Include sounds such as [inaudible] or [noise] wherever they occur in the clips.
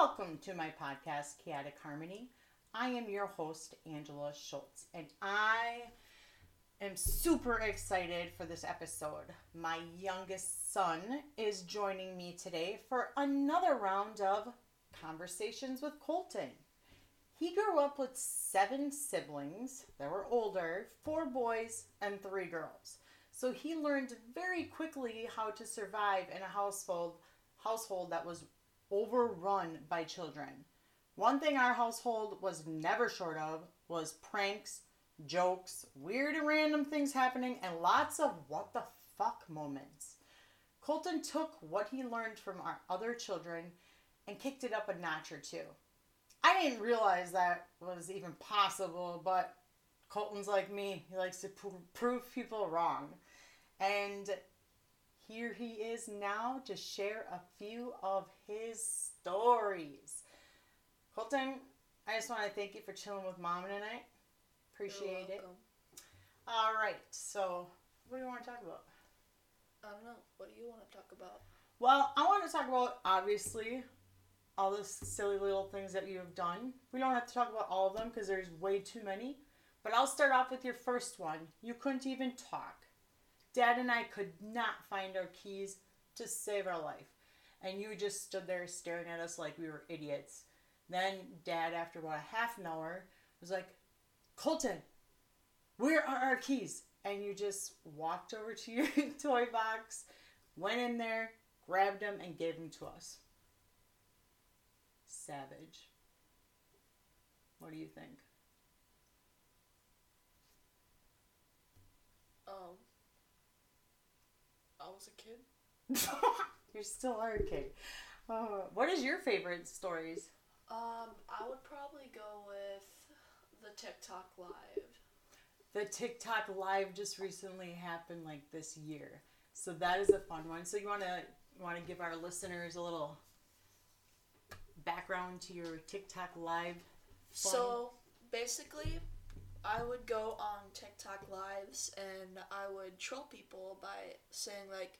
Welcome to my podcast, Chaotic Harmony. I am your host, Angela Schultz, and I am super excited for this episode. My youngest son is joining me today for another round of Conversations with Colten. He grew up with seven siblings that were older, four boys and three girls. So he learned very quickly how to survive in a household household that was overrun by children. One thing our household was never short of was pranks, jokes, weird and random things happening, and lots of what the fuck moments. Colten took what he learned from our other children and kicked it up a notch or two. I didn't realize that was even possible, but Colten's like me. He likes to pro- prove people wrong. And here he is now to share a few of his stories. Colten, I just want to thank you for chilling with mom tonight. Appreciate it. All right, so what do you want to talk about? I don't know. What do you want to talk about? Well, I want to talk about obviously all the silly little things that you have done. We don't have to talk about all of them because there's way too many. But I'll start off with your first one. You couldn't even talk. Dad and I could not find our keys to save our life. And you just stood there staring at us like we were idiots. Then Dad, after about a half an hour, was like, Colten, where are our keys? And you just walked over to your [laughs] toy box, went in there, grabbed them, and gave them to us. Savage. What do you think? Um, I was a kid. [laughs] you still are a kid. Uh, what is your favorite stories? Um, I would probably go with the TikTok live. The TikTok live just recently happened like this year, so that is a fun one. So you want to want to give our listeners a little background to your TikTok live? Fun? So basically, I would go on TikTok lives and I would troll people by saying like,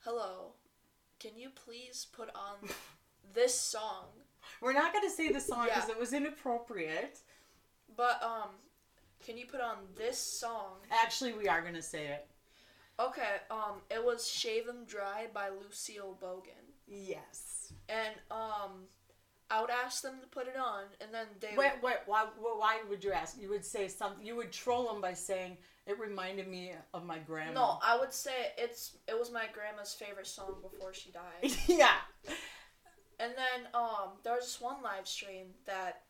"Hello, can you please put on [laughs] this song?" We're not gonna say the song because Yeah. it was inappropriate. But um, can you put on this song? Actually, we are gonna say it. Okay, um, it was "Shave 'Em Dry" by Lucille Bogan, Yes. and um, I would ask them to put it on, and then they Wait, wait, why, why why would you ask? You would say something. You would troll them by saying it reminded me of my grandma. No, I would say it's it was my grandma's favorite song before she died. [laughs] yeah. and then um there was this one live stream that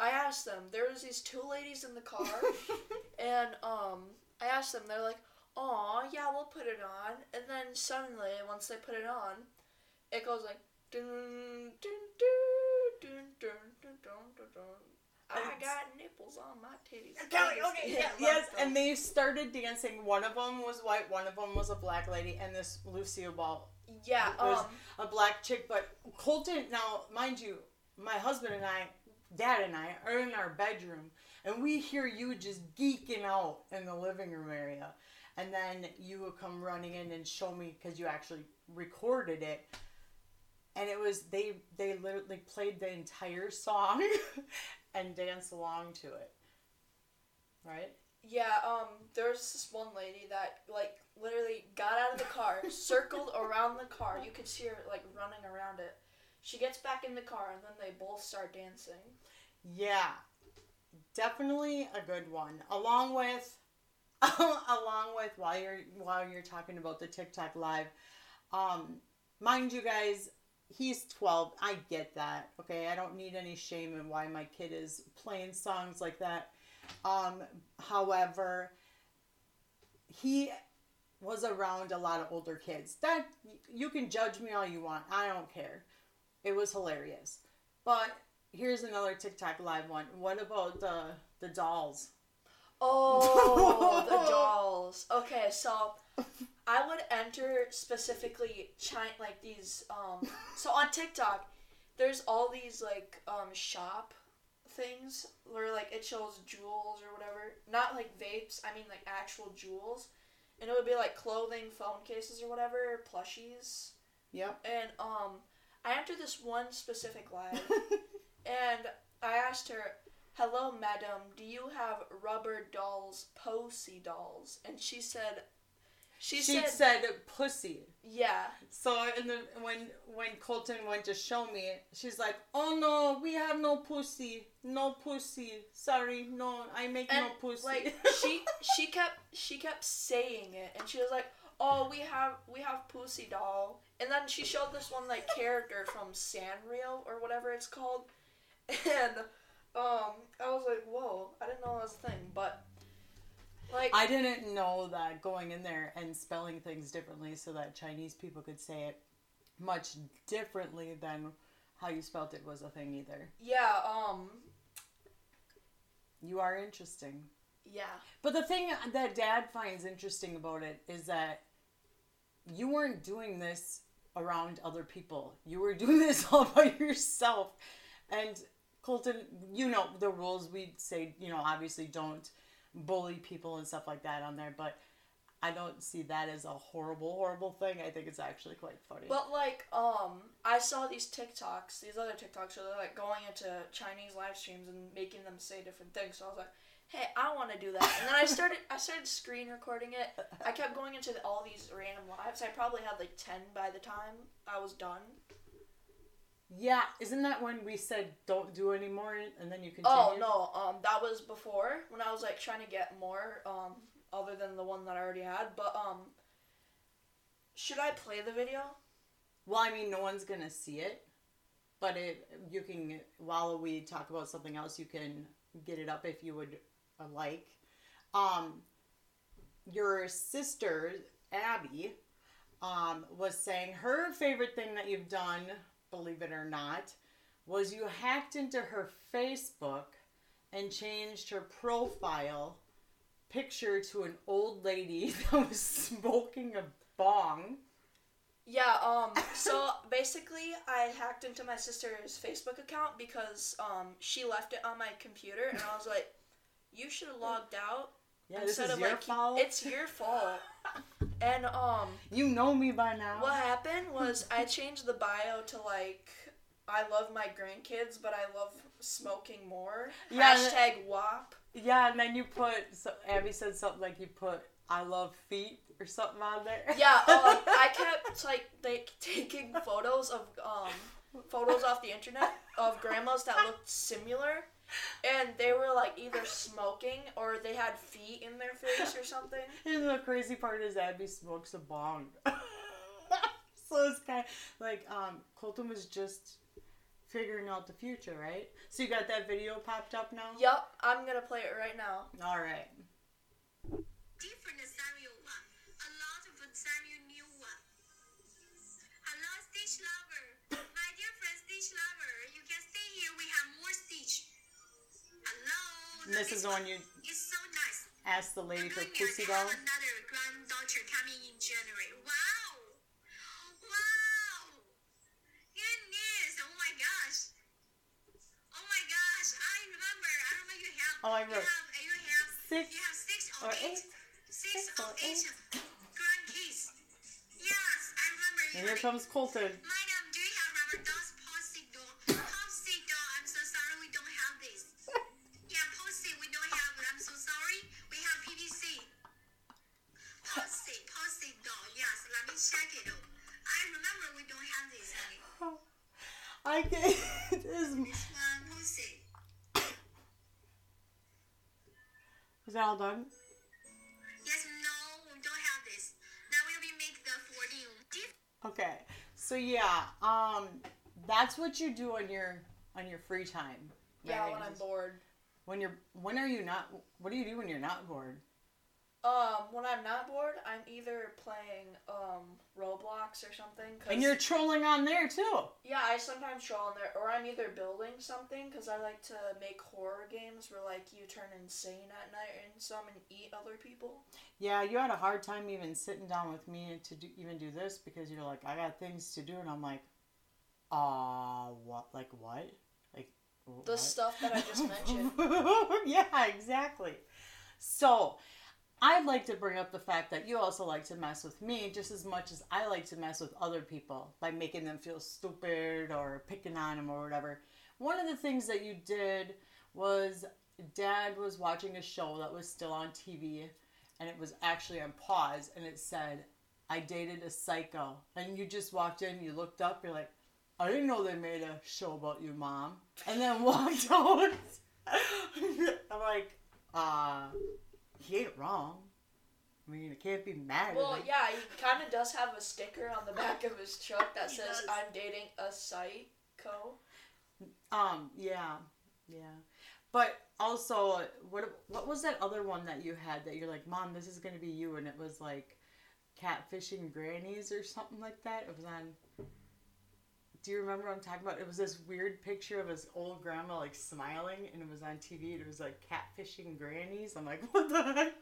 I asked them. There was these two ladies in the car [laughs] and um I asked them, they're like, Aw, yeah, we'll put it on and then suddenly once they put it on, it goes like dun dun dun dun dun dun dun dun dun I got nipples on my titties. Okay, okay, yeah, [laughs] yes, and they started dancing. One of them was white, one of them was a black lady, and this Lucille Ball Yeah, was um a black chick. But Colten, now mind you, my husband and I, Dad and I, are in our bedroom, and we hear you just geeking out in the living room area, and then you would come running in and show me because you actually recorded it. And it was they they literally played the entire song [laughs] and danced along to it. Right? Yeah, um, there's this one lady that like literally got out of the car, [laughs] circled around the car. You could see her like running around it. She gets back in the car and then they both start dancing. Yeah, definitely a good one. Along with, [laughs] along with while you're while you're talking about the TikTok live, um, mind you guys, he's twelve. I get that. Okay, I don't need any shame in why my kid is playing songs like that. Um, however, he was around a lot of older kids. That you can judge me all you want. I don't care. It was hilarious. But here's another TikTok live one. What about the the dolls? Oh, the [laughs] dolls. Okay, so I would enter specifically China, like these. Um, [laughs] so on TikTok, there's all these like um shop things where like it shows jewels or whatever. Not like vapes. I mean like actual jewels, and it would be like clothing, phone cases or whatever, plushies. Yep. And um, I entered this one specific live, [laughs] and I asked her, "Hello, madam, do you have rubber dolls, posy dolls?" And she said, "She, she said, said pussy. yeah." So in the when when Colten went to show me, she's like, "Oh no, we have no pussy, no pussy. Sorry, no, I make And no pussy." like [laughs] she she kept she kept saying it, and she was like, "Oh, we have we have pussy doll," and then she showed this one like [laughs] character from Sanrio or whatever it's called, and um, I was like, "Whoa, I didn't know that was a thing," but like I didn't know that going in there and spelling things differently so that Chinese people could say it much differently than how you spelt it was a thing either. yeah, um, You are interesting. yeah, But the thing that dad finds interesting about it is that you weren't doing this around other people. You were doing this [laughs] all by yourself. And Colten, you know the rules. We say, you know, obviously don't bully people and stuff like that on there, but I don't see that as a horrible, horrible thing. I think it's actually quite funny. but like um, I saw these TikToks, these other TikToks where they're like going into Chinese live streams and making them say different things. So I was like, hey, I want to do that. And then I started I started screen recording it. I kept going into all these random lives. I probably had like 10 by the time I was done. Yeah, isn't that when we said don't do anymore and then you continue? Oh, no. Um that was before when I was like trying to get more um other than the one that I already had, but um should I play the video? Well, I mean, no one's gonna see it, but it you can while we talk about something else, you can get it up if you would uh, like. Um, your sister Abby um, was saying her favorite thing that you've done, believe it or not, was you hacked into her Facebook and changed her profile picture to an old lady [laughs] that was smoking a bong. Yeah, um, so [laughs] basically, I hacked into my sister's Facebook account because um, she left it on my computer, and I was like, "You should have logged out." Yeah, this instead is of your like, fault. It's your [laughs] fault. [laughs] And um, You know me by now. what happened was I changed the bio to like, "I love my grandkids, but I love smoking more." Yeah, Hashtag WAP. Yeah, and then you put so Abby said something like you put I love feet or something on there. Yeah, um, [laughs] I kept like like taking photos of um photos off the internet of grandmas that looked similar, and they were like either smoking or they had feet in their face or something. [laughs] and the crazy part is Abby smokes a bong. [laughs] so it's kind of like um Colten was just figuring out the future, right? So you got that video popped up now? Yep, I'm gonna play it right now. All right. different Samuel. A lot of Samuel new one. Hello, Stitch lover. My dear friend Stitch lover, And this is one you It's so nice. asked the lady for pussy doll. another granddaughter coming in January. Wow. Wow. Goodness. Oh my gosh. Oh my gosh. I remember. I remember you have. Oh, I you have, you have six You have six or, or eight. eight. Six Six or eight eight. grandkids. Yes, I remember. And here comes Colten. Madam, is that all done? Yes, no, we don't have this. That will be make the 14. Okay. So yeah, um, that's what you do on your on your free time. Yeah, right? when I'm bored. When you're when are you not? What do you do when you're not bored? Um, when I'm not bored, I'm either playing um Roblox or something. 'cause- And you're trolling on there too. Yeah, I sometimes troll on there, or I'm either building something because I like to make horror games where like you turn insane at night and some and eat other people. Yeah, you had a hard time even sitting down with me to do, even do this because you're like, I got things to do, and I'm like, uh, what? Like what? Like The what? stuff that I just [laughs] mentioned. [laughs] yeah, exactly. So, I'd like to bring up the fact that you also like to mess with me just as much as I like to mess with other people by making them feel stupid or picking on them or whatever. One of the things that you did was dad was watching a show that was still on TV and it was actually on pause and it said, I dated a psycho. And you just walked in, you looked up, you're like, I didn't know they made a show about you, mom. And then [laughs] walked out. [laughs] I'm like, uh, he ain't wrong. I mean, I can't be mad Well, at him. yeah, he kind of does have a sticker on the back of his truck that He says does. "I'm dating a psycho." Um, yeah, yeah. But also, what what was that other one that you had that you're like, Mom, this is gonna be you, and it was like catfishing grannies or something like that. It was on. Do you remember what I'm talking about? It was this weird picture of his old grandma like smiling, and it was on TV. And it was like catfishing grannies. I'm like, [laughs] what the heck?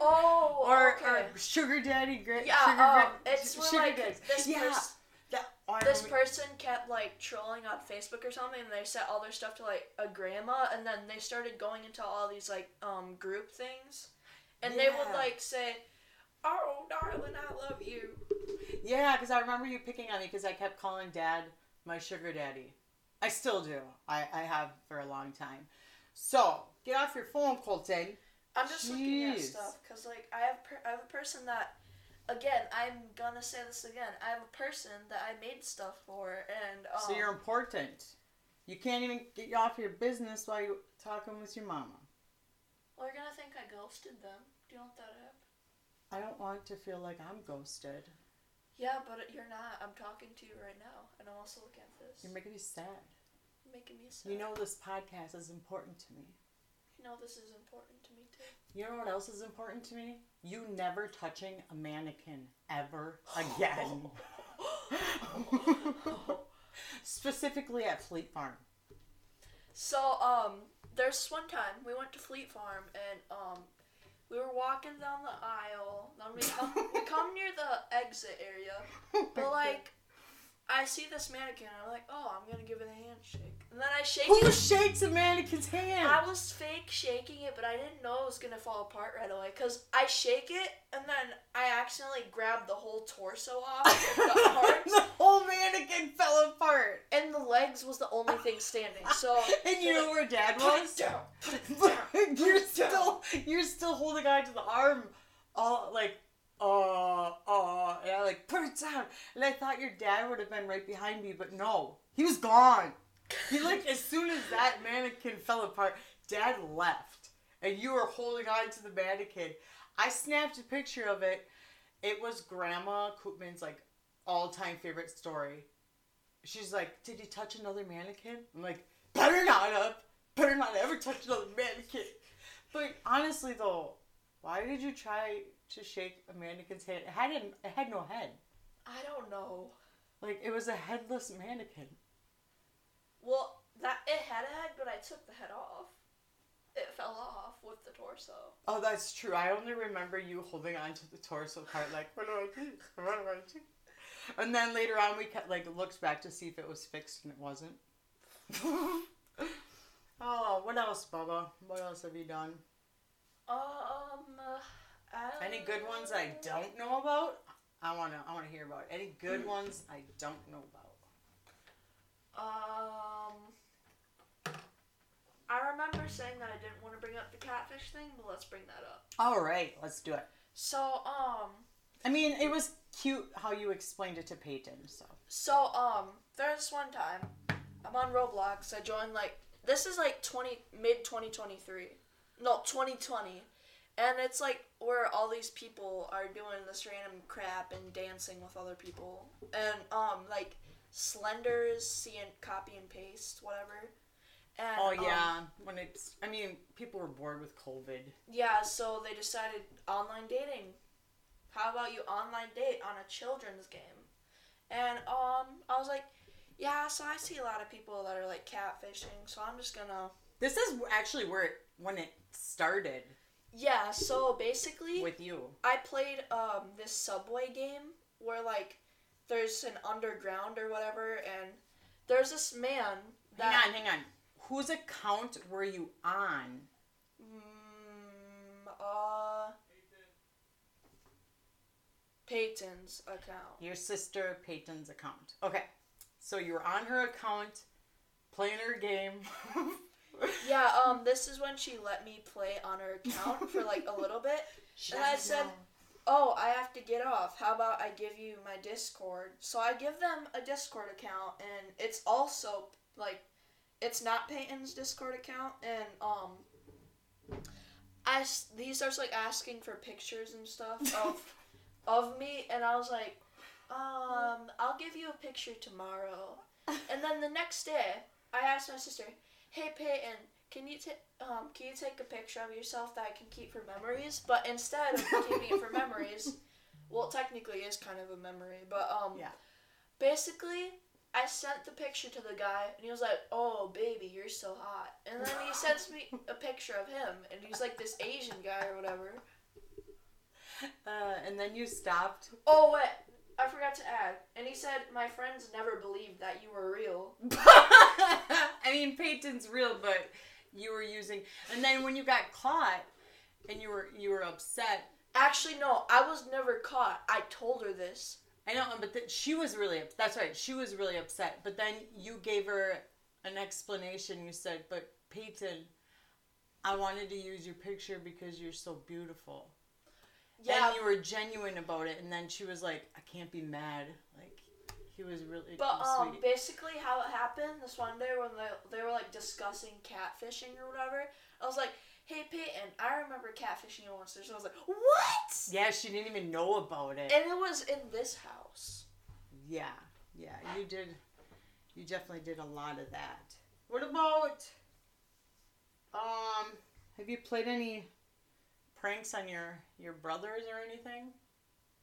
Oh, Or, okay. or sugar daddy gra- yeah, sugar um, gra- it's sugar like daddies. this yeah. pers- that, oh, this remember- person kept like trolling on Facebook or something, and they set all their stuff to like a grandma, and then they started going into all these like um group things, and they would like say, "Oh, darling, I love you." Yeah, because I remember you picking on me because I kept calling dad my sugar daddy. I still do. I, I have for a long time. So, get off your phone, Colten. I'm just looking at stuff because like I have per- I have a person that, again, I'm gonna say this again. I have a person that I made stuff for, and um, So, you're important. You can't even get you off your business while you're talking with your mama. well, you're gonna think I ghosted them. Do you want that happen? I don't want to feel like I'm ghosted. Yeah, but you're not. I'm talking to you right now, and I'm also looking at this. You're making me sad. You're making me sad. You know this podcast is important to me. You know this is important to me too. You know what else is important to me? You never touching a mannequin ever again. [laughs] Specifically at Fleet Farm. So, um, there's one time we went to Fleet Farm and um, we were walking down the aisle. Then we come we [laughs] come near the exit area, but like I see this mannequin. I'm like, oh, I'm gonna give it a handshake, and then I shake Who it. shakes a mannequin's hand? I was fake shaking it, but I didn't know it was gonna fall apart right away. Cause I shake it and then I accidentally grab the whole torso off, and the [laughs] arms, the whole mannequin fell apart. and the legs was the only thing standing. So [laughs] And you know where Dad put was? it down, put it [laughs] down. you're still you're still holding on to the arm, all like, uh, uh, and I like put it down. And I thought your dad would have been right behind me, but no, he was gone. He like as soon as that mannequin fell apart, Dad left, and you were holding on to the mannequin. I snapped a picture of it. It was Grandma Koopman's like all-time favorite story. She's like, "Did he touch another mannequin?" I'm like, "Better not up. Better not ever touch another mannequin." But honestly, though, why did you try to shake a mannequin's hand? It had it had no head. I don't know. Like it was a headless mannequin. Well, that it had a head, but I took the head off. It fell off with the torso. Oh, that's true. I only remember you holding on to the torso part, like, what do I do? What do I do? And then later on, we kept, like looked back to see if it was fixed, and it wasn't. [laughs] oh, what else, Bubba? What else have you done? Um, uh, Any good ones I don't know about? I wanna, I wanna hear about. Any good ones I don't know about. Um, I remember saying that I didn't want to bring up the catfish thing, but let's bring that up. All right, let's do it. So, um, I mean, it was cute how you explained it to Peyton. So so um, there's one time I'm on Roblox. I joined like this is like twenty mid 2023, no 2020, and it's like where all these people are doing this random crap and dancing with other people, and um like Slender's seeing copy and paste whatever. And, oh um, yeah, when it's, I mean, people were bored with COVID. Yeah, so they decided online dating. How about you online date on a children's game? And um, I was like, yeah. So I see a lot of people that are like catfishing. So I'm just gonna. This is actually where it, when it started Yeah. So basically, with you. I played um this subway game where like there's an underground or whatever, and there's this man that. Hang on, hang on. Whose account were you on? Mm, uh, Peyton's account. Your sister Peyton's account. Okay. So you were on her account, playing her game. [laughs] Yeah, um, this is when she let me play on her account for like a little bit. [laughs] She And I said- know. Oh, I have to get off. How about I give you my Discord? So I give them a Discord account, and it's also like, it's not Peyton's Discord account, and um, I s- he starts like asking for pictures and stuff [laughs] of of me, and I was like, um, I'll give you a picture tomorrow. [laughs] And then the next day, I asked my sister, "Hey Peyton, can you take um can you take a picture of yourself that I can keep for memories?" But instead of keeping it for memories, [laughs] well, technically is kind of a memory, but um, Yeah. Basically, I sent the picture to the guy, and he was like, "Oh, baby, you're so hot." And then he [laughs] sends me a picture of him, and he's like this Asian guy or whatever. Uh, and then you stopped. Oh wait, forgot to add. And he said, "My friends never believed that you were real." [laughs] [laughs] I mean, Peyton's real, but you were using. And then when you got caught, and you were you were upset. Actually, no, I was never caught. I told her this. I know, but th- she was really. That's right. She was really upset. But then you gave her an explanation. You said, "But Peyton, I wanted to use your picture because you're so beautiful." Yeah, And you were genuine about it. And then she was like, "I can't be mad." Like he was really but um, sweet. basically, how it happened this one day when they they were like discussing catfishing or whatever, I was like, "Hey Peyton, I remember catfishing you once." So I was like, "What?" yeah, she didn't even know about it. And it was in this house. Yeah, yeah, you did. You definitely did a lot of that. What about? Um, have you played any pranks on your your brothers or anything?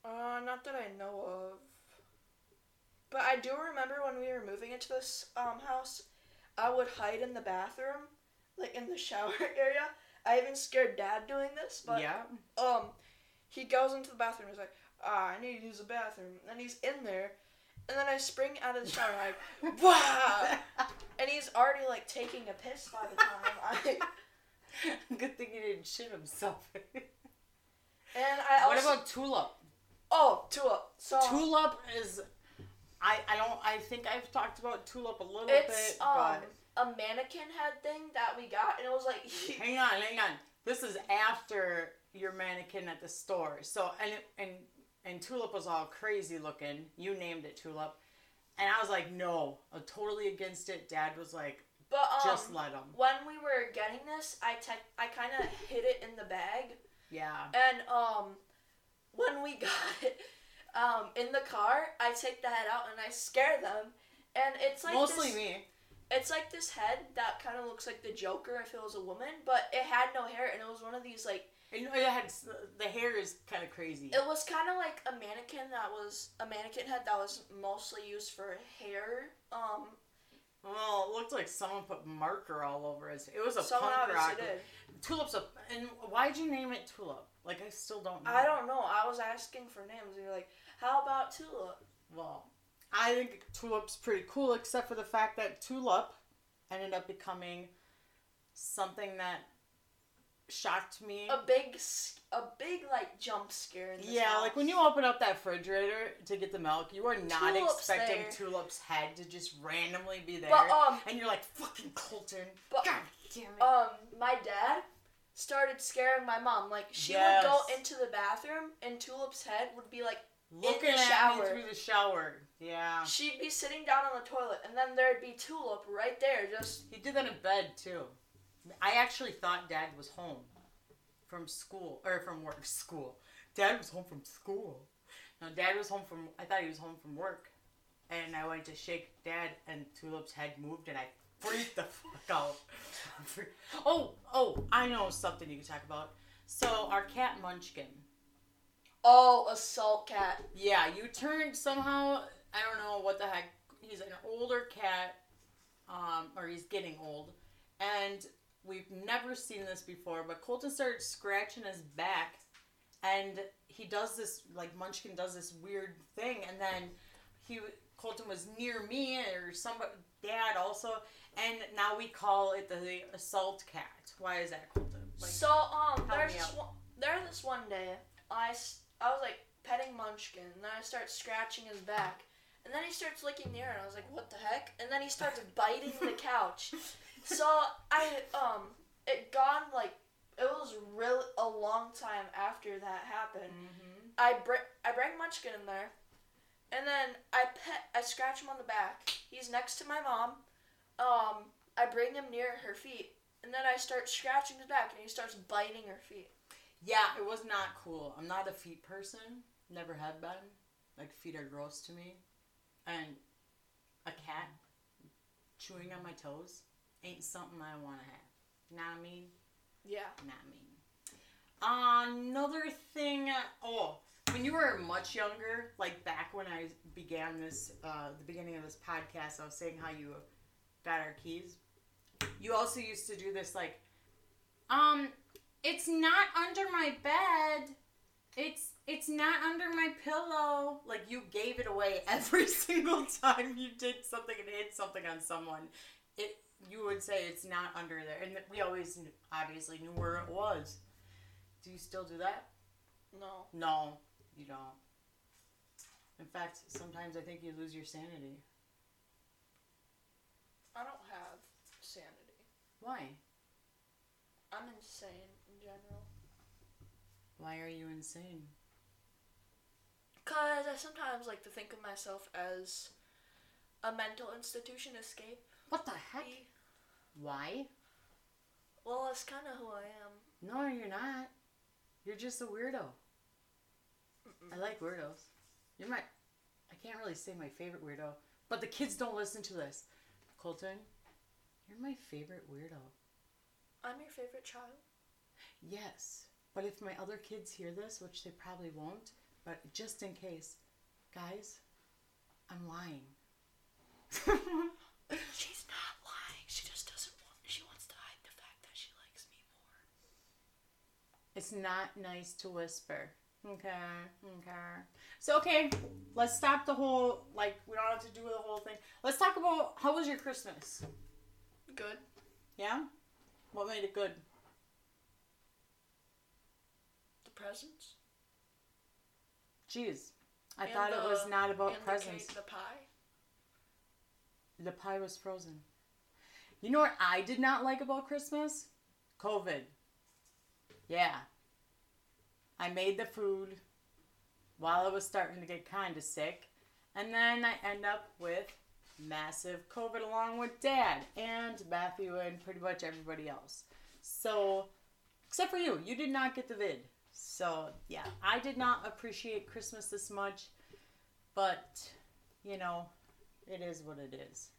Uh, not that I know of. But I do remember when we were moving into this um house, I would hide in the bathroom, like in the [laughs] shower area. I even scared Dad doing this, but yeah. um, he goes into the bathroom. He's like, "Ah, I need to use the bathroom," and he's in there, and then I spring out of the shower, like, [laughs] "Wow!" and he's already like taking a piss by the time I. [laughs] Good thing he didn't shit himself. [laughs] And I also. what about Tulip? Oh, Tulip. So Tulip is. I, I don't I think I've talked about Tulip a little it's bit, um but a mannequin head thing that we got, and it was like. [laughs] hang on, hang on. This is after your mannequin at the store. So and it, and and Tulip was all crazy looking. You named it Tulip, and I was like, no, I'm totally against it. Dad was like, But um, just let him. when we were getting this, I te- I kind of hid it in the bag, Yeah. and um, when we [laughs] got it, um, in the car, I take the head out and I scare them, and it's like Mostly this, me. It's like this head that kind of looks like the Joker if it was a woman, but it had no hair, and it was one of these like And it had the hair is kind of crazy. it was kind of like a mannequin that was a mannequin head that was mostly used for hair. Um, Well, it looked like someone put marker all over his. It was a someone punk rock. obviously did. Tulip's a. And why'd you name it Tulip? Like I still don't. know. I don't know. I was asking for names, and you're like, "How about Tulip?" Well, I think Tulip's pretty cool, except for the fact that Tulip ended up becoming something that shocked me. a big s- a big like jump scare in this Yeah, house. like when you open up that refrigerator to get the milk, you are not Tulip's expecting there. Tulip's head to just randomly be there. but um and you're like, fucking Colten. But- God damn it. um my dad started scaring my mom like she Yes. would go into the bathroom and tulip's head would be like Looking the at shower. me through the shower. Yeah. she'd be sitting down on the toilet and then there'd be tulip right there just He did that in bed too. I actually thought Dad was home from school or from work. [laughs] School. Dad was home from school. No, Dad was home from. I thought he was home from work, and I went to shake Dad, and Tulip's head moved, and I freaked the fuck out. [laughs] oh, oh! I know something you can talk about. So our cat Munchkin. oh assault cat Yeah, you turned somehow. I don't know what the heck. He's an older cat, um, or he's getting old, and we've never seen this before. But Colten started scratching his back, and he does this like Munchkin does this weird thing, and then he Colten was near me or somebody dad also, and now we call it the assault cat. Why is that, Colten? Like, so um there's this one there's this one day I I was like petting Munchkin, and then I start scratching his back, and then he starts licking the air, and I was like, "What the heck?" And then he starts [laughs] biting the couch. So I um, it gone like it was really a long time after that happened. Mm-hmm. I bring I bring Munchkin in there, and then I pet I scratch him on the back. He's next to my mom. Um, I bring him near her feet, and then I start scratching his back, and he starts biting her feet. Yeah, it was not cool. I'm not a feet person. Never have been. Like feet are gross to me. And a cat chewing on my toes ain't something I want to have. Know what I mean? Yeah. Not me. Another thing. Oh, when you were much younger, like back when I began this, uh, the beginning of this podcast, I was saying how you got our keys. You also used to do this, like, um, it's not under my bed. It's it's not under my pillow. Like you gave it away [laughs] every single time you did something and hit something on someone. It you would say it's not under there, and we always knew, obviously knew where it was. Do you still do that? No. No, you don't. In fact, sometimes I think you lose your sanity. I don't have sanity. Why? I'm insane in general. Why are you insane? Cause I sometimes like to think of myself as a mental institution escape. What the heck? Why? Well, that's kind of who I am. No, you're not. You're just a weirdo. I like weirdos. You're my. I can't really say my favorite weirdo, but the kids don't listen to this. Colten, you're my favorite weirdo. I'm your favorite child. Yes, but if my other kids hear this, which they probably won't, but just in case, guys, I'm lying. [laughs] She's not lying. She just doesn't want. She wants to hide the fact that she likes me more. It's not nice to whisper. Okay, okay. So okay, let's stop the whole like we don't have to do the whole thing. Let's talk about how was your Christmas? Good. Yeah? What made it good? The presents. Jeez. I And thought it was not about presents. The, cake, the pie. The pie was frozen. You know what I did not like about Christmas? COVID. Yeah. I made the food while I was starting to get kind of sick. And then I end up with massive COVID along with dad and Matthew and pretty much everybody else. So, except for you, you did not get the vid. So, yeah, I did not appreciate Christmas this much. But, you know, it is what it is.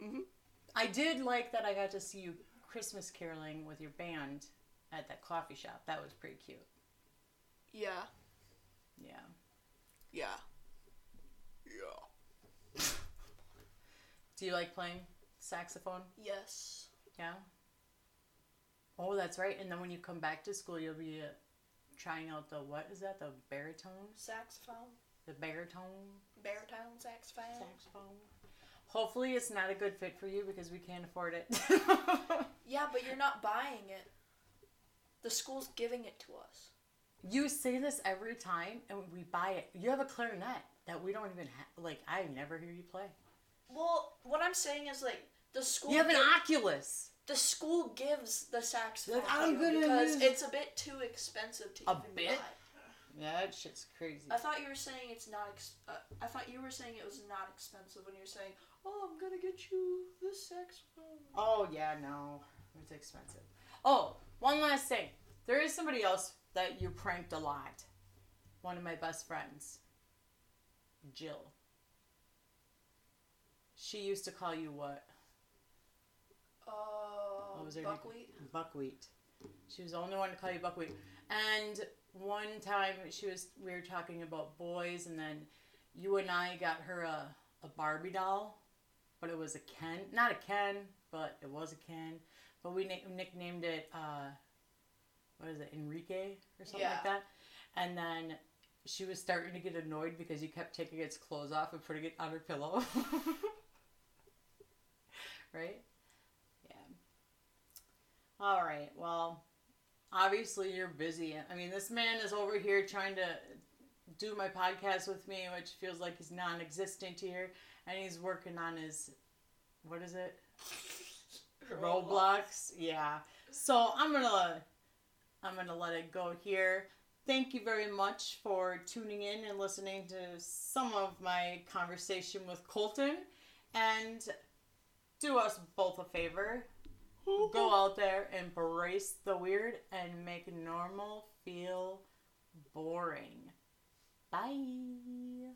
Mhm. I did like that I got to see you Christmas caroling with your band at that coffee shop. That was pretty cute. Yeah. Yeah. Yeah. Yeah. Do you like playing saxophone? Yes. Yeah. Oh, that's right. And then when you come back to school, you'll be uh, trying out the what is that? The baritone? Saxophone. The baritone Baritone saxophone. saxophone. Hopefully, it's not a good fit for you because we can't afford it. [laughs] Yeah, but you're not buying it. The school's giving it to us. you say this every time, and we buy it. You have a clarinet that we don't even have. Like I never hear you play. Well, what I'm saying is like the school. You have an Oculus. The school gives the saxophone Like, I'm gonna because use- it's a bit too expensive to A even bit? buy. Yeah, that shit's crazy. I thought you were saying it's not. Ex- uh, I thought you were saying it was not expensive when you're saying, "Oh, I'm gonna get you this saxophone." Oh yeah, no, it's expensive. Oh, one last thing. There is somebody else that you pranked a lot. One of my best friends, Jill. She used to call you what? Uh, What was her name? buckwheat. Buckwheat. She was the only one to call you buckwheat. And one time she was we were talking about boys, and then you and I got her a, a Barbie doll, but it was a Ken, not a Ken, but it was a Ken. But we na- nicknamed it uh, what is it, Enrique or something Yeah. like that. And then she was starting to get annoyed because you kept taking its clothes off and putting it on her pillow. [laughs] right? All right. Well, obviously you're busy. I mean, this man is over here trying to do my podcast with me, which feels like he's non-existent here, and he's working on his, what is it? [laughs] Roblox. Yeah. So I'm gonna I'm gonna let it go here. Thank you very much for tuning in and listening to some of my conversation with Colten. And do us both a favor. Go out there, embrace the weird, and make normal feel boring. Bye.